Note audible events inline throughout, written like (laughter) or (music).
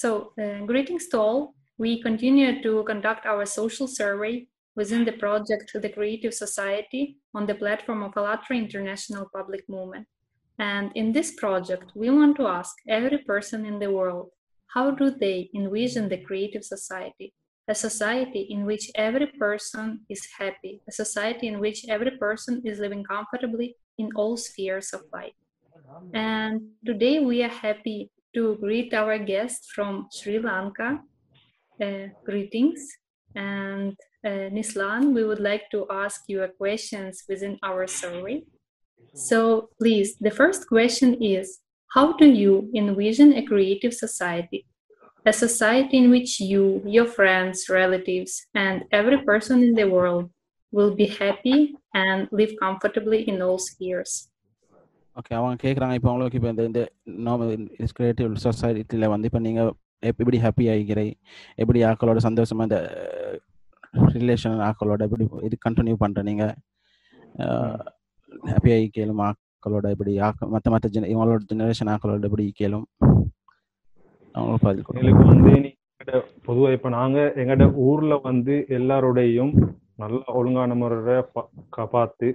So, uh, greetings to all. We continue to conduct our social survey within the project The Creative Society on the platform of ALLATRA International Public Movement. And in this project, we want to ask every person in the world how do they envision the creative society? A society in which every person is happy, a society in which every person is living comfortably in all spheres of life. And today we are happy to greet our guest from Sri Lanka. Uh, greetings. And uh, Nislan, we would like to ask you questions within our survey. So please, the first question is, how do you envision a creative society? A society in which you, your friends, relatives, and every person in the world will be happy and live comfortably in all spheres. Okay அவங்க கேட்குறாங்க இப்போ அவங்களுக்கு இப்போ இந்த இந்த normal creative சொசைட்டியில் வந்து இப்போ நீங்கள் எப்படி ஹாப்பி ஆகிக்கிறீ எப்படி ஆக்களோட சந்தோஷமா இந்த ரிலேஷன் ஆக்களோட எப்படி இது கண்டினியூ பண்ணுற நீங்கள் ஹாப்பி ஆகி கேளும் ஆக்களோட எப்படி ஆக்க மற்ற மற்ற ஜென இவங்களோட ஜெனரேஷன் ஆக்களோட எப்படி கேளும்? அவங்களுக்கு பதில் எங்களுக்கு வந்து நீங்க பொதுவா இப்ப நாங்க எங்கட ஊர்ல வந்து எல்லாரோடையும் நல்ல ஒழுங்கான முறையில பார்த்து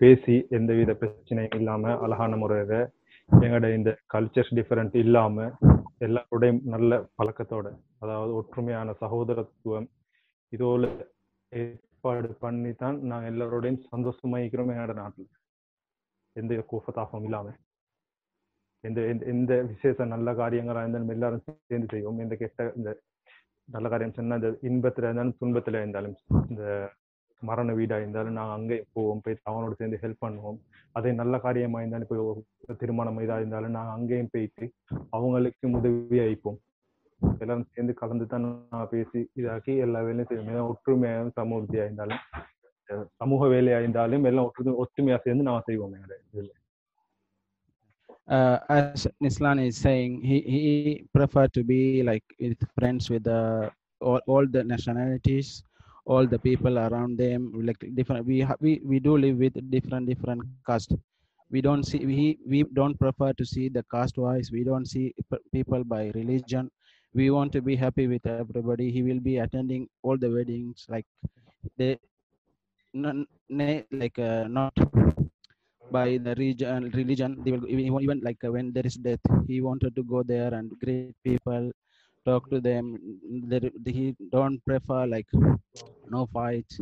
பேசி எந்தவித பிரச்சனையும் இல்லாம அழகான முறையில எங்களோட இந்த கல்ச்சர்ஸ் டிஃபரெண்ட் இல்லாம எல்லாரோடையும் நல்ல பழக்கத்தோட அதாவது ஒற்றுமையான சகோதரத்துவம் இதோட ஏற்பாடு பண்ணி தான் நாங்க எல்லாரோடையும் சந்தோஷமா இருக்கிறோம் எங்களோட நாட்டுல. எந்த கூஃபத்தாகவும் இல்லாம. எந்த எந்த- எந்த விசேஷ நல்ல காரியங்களா இருந்தாலும் எல்லாரும் சேர்ந்து செய்வோம். எந்த கெட்ட இந்த நல்ல காரியம் சொன்னா இந்த இன்பத்துல இருந்தாலும் துன்பத்துல இருந்தாலும் இந்த மரண வீடா இருந்தாலும் நாங்கள் அங்கே போவோம் போய் அவனோட சேர்ந்து ஹெல்ப் பண்ணுவோம். அதே நல்ல காரியமா இருந்தாலும் இப்போ ஒரு திருமணம் இதா இருந்தாலும் நாங்கள் அங்கேயும் போயிட்டு அவங்களுக்கு உதவி அளிப்போம். எல்லாரும் சேர்ந்து கலந்து தான் நான் பேசி இதாக்கி எல்லா வேலையும் செய்வோம். ஒற்றுமையாக ஒற்றுமையாகவும் இருந்தாலும் சமூக வேலையா இருந்தாலும் எல்லாம் ஒற்று ஒற்றுமையா சேர்ந்து நான் செய்வோம் எங்க இதுல. Uh, as Nislan is saying, he, he prefer to be like with friends with the all, all the nationalities, all the people around them, like different. We we we do live with different different caste. We don't see we we don't prefer to see the caste wise. We don't see people by religion. We want to be happy with everybody. He will be attending all the weddings, like they, non, like uh, not by the region religion they will even, even like uh, when there is death he wanted to go there and greet people talk to them he don't prefer like no fights.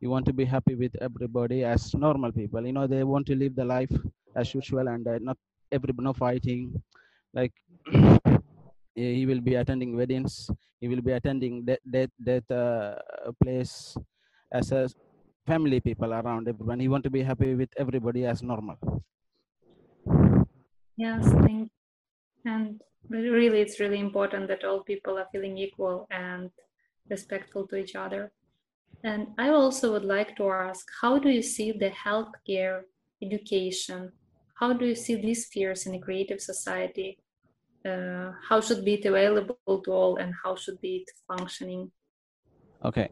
You want to be happy with everybody as normal people. You know they want to live the life as usual and uh, not every no fighting. Like (clears throat) he will be attending weddings. He will be attending that that that uh, place as a family people around everyone. He want to be happy with everybody as normal. Yes, thank And really, it's really important that all people are feeling equal and respectful to each other. And I also would like to ask how do you see the healthcare, education? How do you see these spheres in a creative society? Uh, how should be it available to all and how should be it functioning? Okay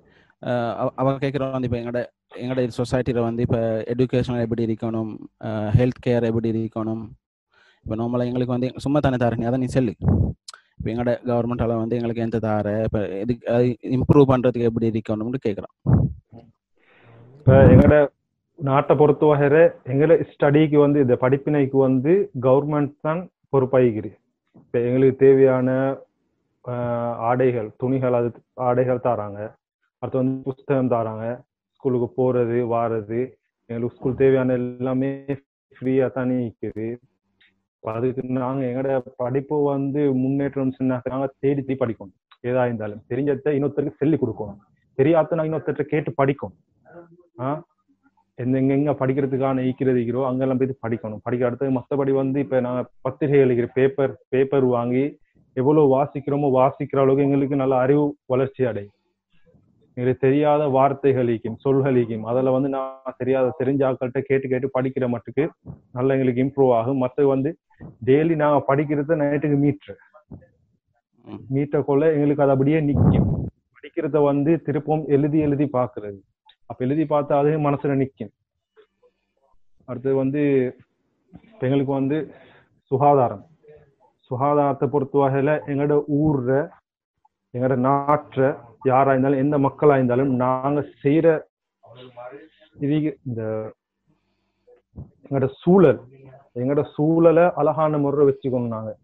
அவ கேட்குறோம் வந்து இப்போ எங்களோட எங்களோட சொசைட்டியில் வந்து இப்போ education எப்படி இருக்கணும் ஹெல்த் கேர் எப்படி இருக்கணும் இப்போ நார்மலாக எங்களுக்கு வந்து சும்மா தானே தர நீ அதை நீ செல்லு. இப்போ எங்களோட கவர்மெண்டால் வந்து எங்களுக்கு எந்த தார இப்போ இதுக்கு இம்ப்ரூவ் பண்ணுறதுக்கு எப்படி இருக்கணும்னு கேட்குறான் இப்ப எங்கட நாட்டை பொறுத்த வகையில எங்களை ஸ்டடிக்கு வந்து இந்த படிப்பினைக்கு வந்து கவர்மெண்ட் தான் பொறுப்பாகிக்குது இப்ப எங்களுக்கு தேவையான ஆஹ், ஆடைகள் துணிகள் அது ஆடைகள் தராங்க. அடுத்து வந்து புஸ்தகம் தராங்க. ஸ்கூலுக்கு போறது வாரது எங்களுக்கு ஸ்கூல் தேவையான எல்லாமே ஃப்ரீயா தானே இருக்குது. அதுக்கு நாங்க எங்கட படிப்பு வந்து முன்னேற்றம் சின்ன நாங்க தேடி தேடி படிக்கணும். ஏதா இருந்தாலும். தெரிஞ்சதை இன்னொருத்தருக்கு சொல்லி கொடுக்கணும். தெரியாத நான் இன்னொருத்தர்கிட்ட கேட்டு படிக்கணும். ஆஹ் எந்த எங்க எங்க படிக்கிறதுக்கான ஈக்கிறது ஈக்கிறோ அங்கெல்லாம் போய் படிக்கணும். படிக்க அடுத்தது மத்தபடி வந்து இப்ப நாங்க பத்திரிகை எழுதிக்கிற பேப்பர் பேப்பர் வாங்கி எவ்வளவு வாசிக்கிறோமோ வாசிக்கிற அளவுக்கு எங்களுக்கு நல்ல அறிவு வளர்ச்சி அடையும். எங்களுக்கு தெரியாத வார்த்தைகளிக்கும் சொல்களிக்கும் அதில் வந்து நான் தெரியாத தெரிஞ்ச ஆட்கள்கிட்ட கேட்டு கேட்டு படிக்கிற மட்டுக்கு நல்லா எங்களுக்கு இம்ப்ரூவ் ஆகும். மற்றது வந்து டெய்லி நாங்க படிக்கிறத நைட்டுக்கு மீட்ரு. மீட்டக்குள்ள கொள்ள எங்களுக்கு அது அப்படியே நிக்கும். படிக்கிறத வந்து திருப்பம் எழுதி எழுதி பாக்குறது. அப்ப எழுதி பார்த்தா அது மனசுல நிக்கும். அடுத்தது வந்து எங்களுக்கு வந்து சுகாதாரம். சுகாதாரத்தை பொறுத்த வகையில எங்களோட ஊர்ல எங்களோட நாட்டுல யாரா இருந்தாலும் எந்த மக்களா இருந்தாலும் நாங்க செய்யற இது இந்த எங்களோட சூழல் எங்களோட சூழலை அழகான முறை வச்சுக்கணும் நாங்க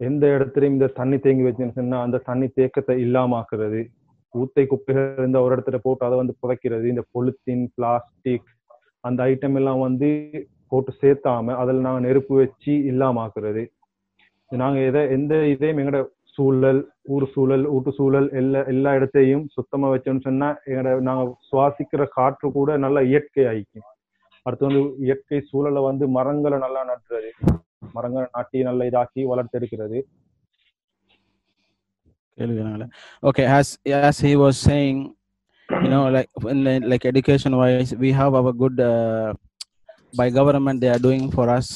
எந்த இடத்துலயும் இந்த தண்ணி தேங்கி வச்சுன்னா அந்த தண்ணி தேக்கத்தை இல்லாமாக்குறது ஊத்தை குப்பைகள் இருந்த ஒரு இடத்துல போட்டு அதை வந்து புதைக்கிறது இந்த பொலித்தீன் பிளாஸ்டிக் அந்த ஐட்டம் எல்லாம் வந்து போட்டு சேர்த்தாம அதில் நாங்க நெருப்பு வச்சு இல்லாமாக்குறது. நாங்க எதை எந்த இதையும் எங்களோட சூழல் ஊர் சூழல் ஊட்டு சூழல் எல்லா எல்லா இடத்தையும் சுத்தமா வச்சோம்னு சொன்னா எங்களோட நாங்க சுவாசிக்கிற காற்று கூட நல்லா இயற்கை ஆயிக்கும் அடுத்து வந்து இயற்கை சூழலை வந்து மரங்களை நல்லா நட்டுறது மரங்களை நாட்டி நல்லா இதாக்கி வளர்த்தெடுக்கிறது okay as as he was saying you know like in the, like education wise we have our good uh, by government they are doing for us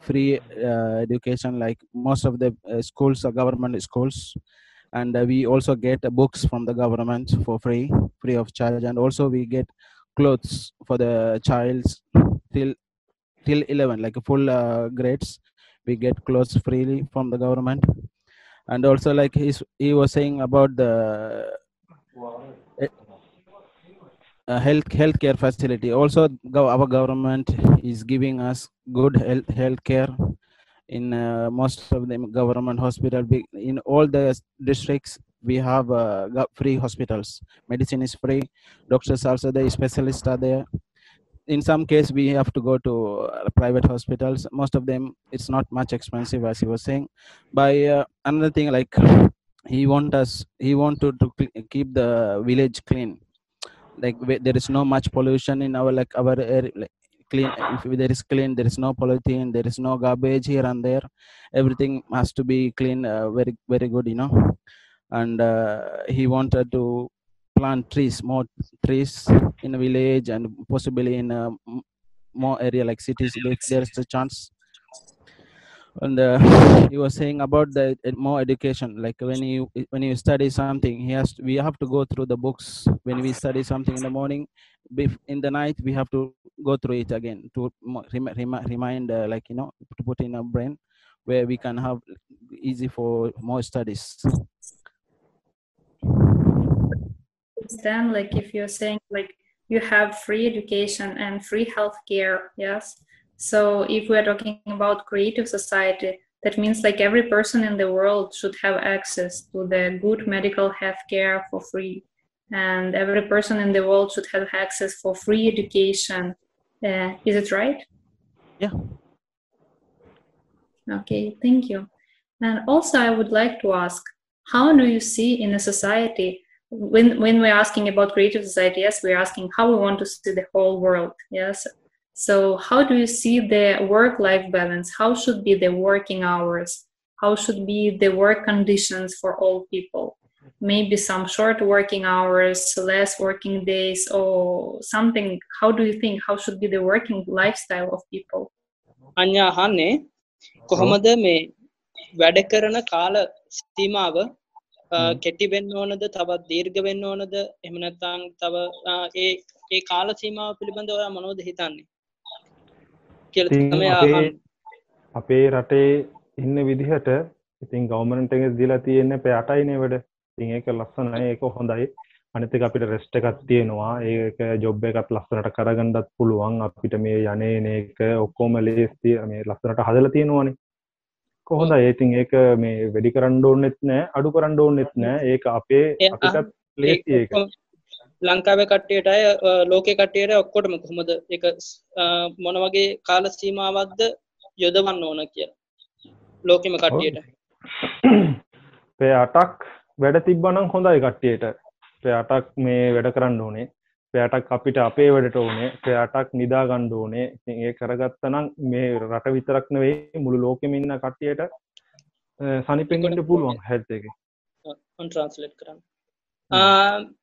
free uh, education like most of the uh, schools are government schools and uh, we also get uh, books from the government for free free of charge and also we get clothes for the childs till till 11 like full uh, grades. We get clothes freely from the government. And also like he's, he was saying about the uh, health healthcare facility. Also our government is giving us good health healthcare in uh, most of the government hospital in all the districts we have uh, free hospitals. Medicine is free. Doctors also the specialists are there. In some case we have to go to uh, private hospitals. Most of them it's not much expensive as he was saying. By uh, another thing like he want us he want to, to keep the village clean. Like there is no much pollution in our like our air like, clean if there is clean there is no polythene there is no garbage here and there. Everything has to be clean uh, very very good you know and uh, he wanted to plant trees more trees in a village and possibly in a more area like cities. If there's a chance. And uh, he was saying about the ed- more education. Like when you when you study something he has to, we have to go through the books. When we study something in the morning in the night we have to go through it again to remind uh, like you know to put in our brain where we can have easy for more studies Then, like, if you're saying like you have free education and free healthcare, yes. So, if we're talking about creative society, that means like every person in the world should have access to the good medical healthcare for free, and every person in the world should have access for free education. Uh, is it right? Yeah. Okay, thank you. And also, I would like to ask, how do you see in a society when when we're asking about creative society yes we're asking how we want to see the whole world yes so how do you see the work life balance how should be the working hours how should be the work conditions for all people maybe some short working hours less working days or something how do you think how should be the working lifestyle of people අඥා අහන්නේ කොහොමද මේ වැඩ කරන කාල සීමාව අ, හ්ම්. කෙටි වෙන්න ඕනද තවත් දීර්ඝ වෙන්න ඕනද එහෙම නැත්නම් තව ඒ ඒ කාල සීමාව පිළිබඳව ඔයා මොනවද හිතන්නේ අපේ රටේ ඉන්න විදිහට ඉතින් ගවර්මන්ට් එකේ දීලා තියෙන්නේ පැය 8යිනේ වැඩ. ඉතින් ඒක ලස්සනයි ඒක හොඳයි. අනිත් එක අපිට රෙස්ට් එකක් තියෙනවා. ඒක ජොබ් එකත් ලස්සනට කරගන්නත් පුළුවන්. අපිට මේ යන්නේ එක ඔක්කොම ලේස්ති මේ ලස්සනට හදලා තියෙනවානේ. කොහොඳයි. ඉතින් ඒක මේ වැඩි කරන්න ඕනෙත් නෑ, අඩු කරන්න ඕනෙත් නෑ. ඒක අපේ අපිටත් ලේස්ති ඒක ලංකාවේ කට්ටියට අය ලෝකේ කට්ටියට ඔක්කොටම කොහොමද අ, මොන වගේ කාල සීමාවක්ද යොදවන්න ඕන කියලා ලෝකෙම කට්ටියට (clears throat) පැය 8ක් වැඩ තිබ්බනම් හොඳයි කට්ටියට. පැය 8ක් මේ වැඩ කරන්න ඕනේ. පැය 8ක් අපිට අපේ වැඩට ඕනේ. පැය 8ක් නිදා ගන්න ඕනේ. ඉතින් ඒක කරගත්තා නම් මේ රට විතරක් නෙවෙයි මුළු ලෝකෙම ඉන්න කට්ටියට අ, සනිපෙන් ඉන්න පුළුවන් හෙල්ත් එකේ. on translate karan. Um,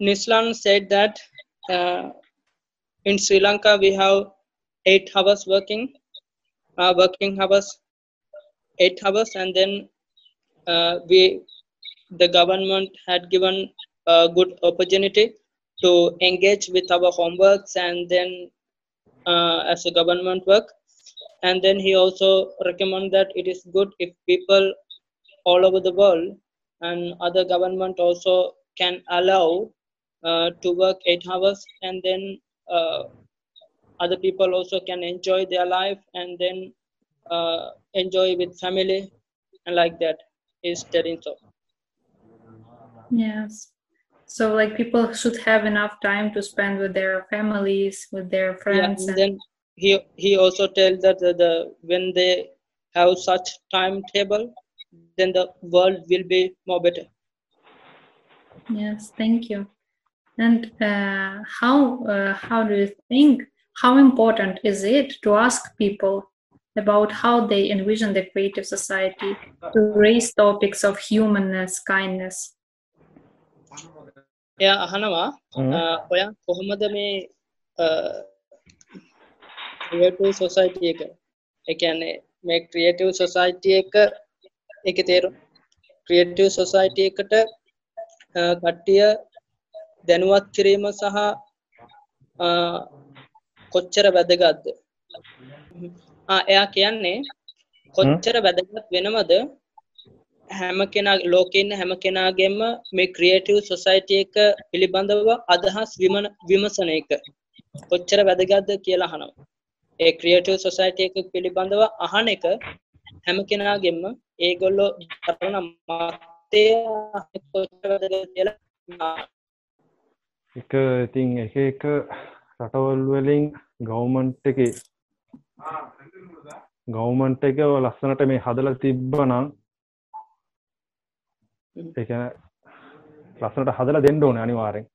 Nislan said that uh, in Sri Lanka we have eight hours working, uh, working hours, eight hours, and then uh, we the government had given a good opportunity to engage with our homeworks and then uh, as a government work. And then he also recommend that it is good if people all over the world and other government also can allow uh, to work eight hours and then uh, other people also can enjoy their life and then uh, enjoy with family and like that. Is telling so Yes. So like people should have enough time to spend with their families, with their yeah friends. and and- then he he also tells that the, the when they have such timetable then the world will be more better Yes, thank you. And uh, how uh, how do you think how important is it to ask people about how they envision the creative society to raise topics of humanness, kindness? එයා අහනවා ඔයා කොහොමද මේ සොසයිටිය එක? එකන්නේ මේ creative සොසයිටිය එක එක තේරු ක්‍රියටව් සොසයිටිය එකට කට්ටිය දැනුවත් කිරීම සහ කොච්චර වැදගත්ද? එයා කියන්නේ කොච්චර වැදගත් වෙනවද හැම කෙනා ලෝකඉන්න හැම කෙනාගෙන්ම මේ ක්‍රියටව් සොසයිටිය එක පිළිබඳව අදහස් විමන විමසන එක. කොච්චර වැදගත්ද කියලා අහනවා. ඒ ක්‍රියටව් සොසයිටිය එක පිළිබඳව අහන එක හැම කෙනාගෙන්ම ඒගොල්ලෝ කරන මතය කොච්චර වැදගත් කියලා එක ඉතින් එක එක රටවල් වලින් ගවමන්ට් එක ගවමන්ට් එක ලස්සනට මේ හදල තිබ්බ නම් එකන ලස්සනට හදල දෙන්න ඕන අනිවාරෙන්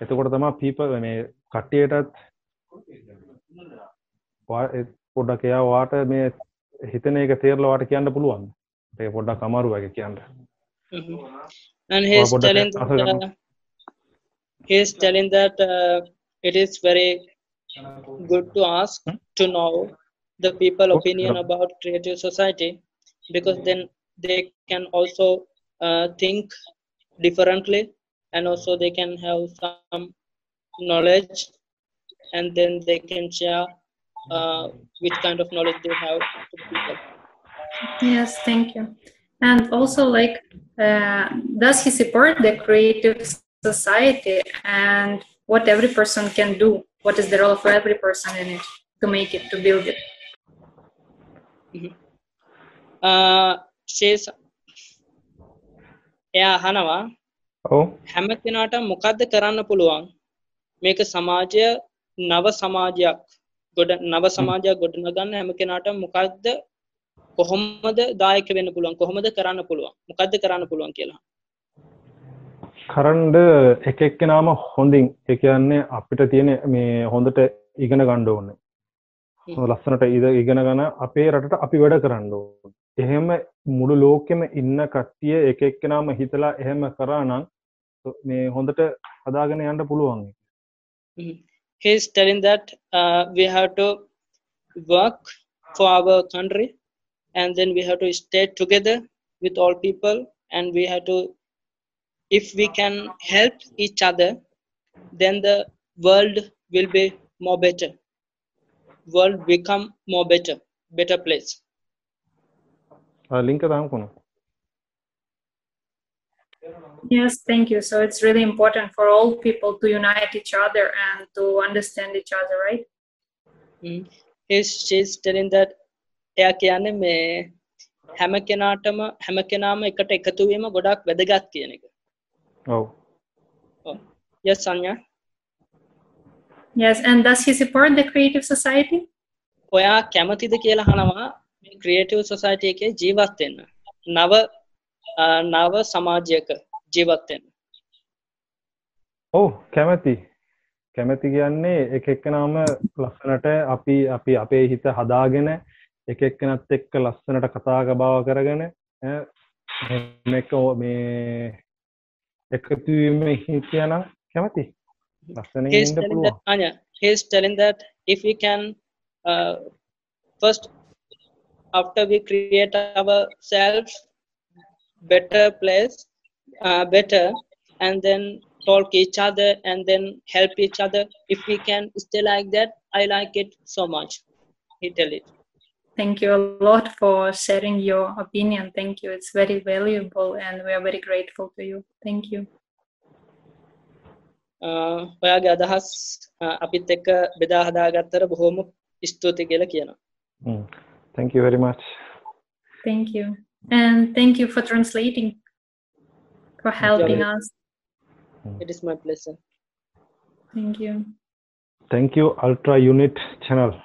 එතකොට තමා පීප මේ කට්ටියටත් පොඩ්ඩක් එයා වාට මේ හිතන එක තේරලවාට කියන්න පුළුවන් ඒ පොඩ්ඩක් අමාරු වගේ කියන්න. And that? that, uh, he's telling that uh, it is very good to ask to know the people opinion about creative society because then they can also uh, think differently and also they can have some knowledge and then they can share uh, which kind of knowledge they have to people. Yes, thank you. And also, like, uh, does he support the creative society and what every person can do? What is the role of every person in it to make it, to build it? Uh, says එයා අහනවා ඔව්. හැම කෙනාට මොකක්ද කරන්න පුළුවන්? මේක සමාජය නව සමාජයක් ගොඩ නව සමාජයක් ගොඩනගන්න හැම කෙනාට මොකක්ද කොහොමද දායක වෙන්න පුළුවන්? කොහොමද කරන්න පුළුවන්? මොකක්ද කරන්න පුළුවන් කියලා. කරන්ඩ එක එක්කෙනාම හොඳින් එක කියන්නේ අපිට තියෙන මේ හොඳට ඉගෙන ගණ්ඩ ඕන්න ලස්සනට ඉද ඉගෙන ගන අපේ රටට අපි වැඩ කරන්න ඕන එහෙම මුළු ලෝකෙම ඉන්න කට්ටිය එක එක්කෙනාම හිතලා එහෙම කරා නම් මේ හොඳට හදාගෙන යන්න පුළුවන් Mhm. he's telling that uh, we have to work for our country and then we have to stay together with all people and we have to if we can help each other then the world will be more better. World become more better better place. ලිංක දාමකුණු Yes, thank you. So it's really important for all people to unite each other and to understand each other, right? Mm. He's, she's telling that එයා කියන්නේ මේ හැම කෙනාටම හැම කෙනාම එකට එකතු වීම ගොඩක් වැදගත් කියන එක ඔව් yes සංඥා Yes, and does he support the creative society? ඔයා කැමතිද කියලා අහනවා ක්‍රියේටිව් සොසයිටි එකේ ජීවත් වෙන්න. නව නව සමාජයක ජීවත් වෙන්න. ඔව් කැමැති. කැමැති කියන්නේ එක එක්කනාම ලස්සනට අපි අපි අපේ හිත හදාගෙන එක එක්කනත් එක්ක ලස්සනට කතාක බව කරගෙන එක මේ එකතුවීම හිතියනම් කැමති. ලස්සන he's telling that if we can uh, first after we create ourselves better place uh, better and then talk each other and then help each other if we can stay like that i like it so much he tell it thank you a lot for sharing your opinion. Thank you. It's very valuable and we are very grateful to you. Thank you. Uh, ඔයාගේ අදහස් uh, අපිත් එක්ක බෙදා හදාගත්තර බොහොම ස්තුති කියලා කියනවා Mm. Thank you very much. Thank you. And thank you for translating, for helping us. it is my pleasure Thank you. Thank you, ALLATRA Unit Channel.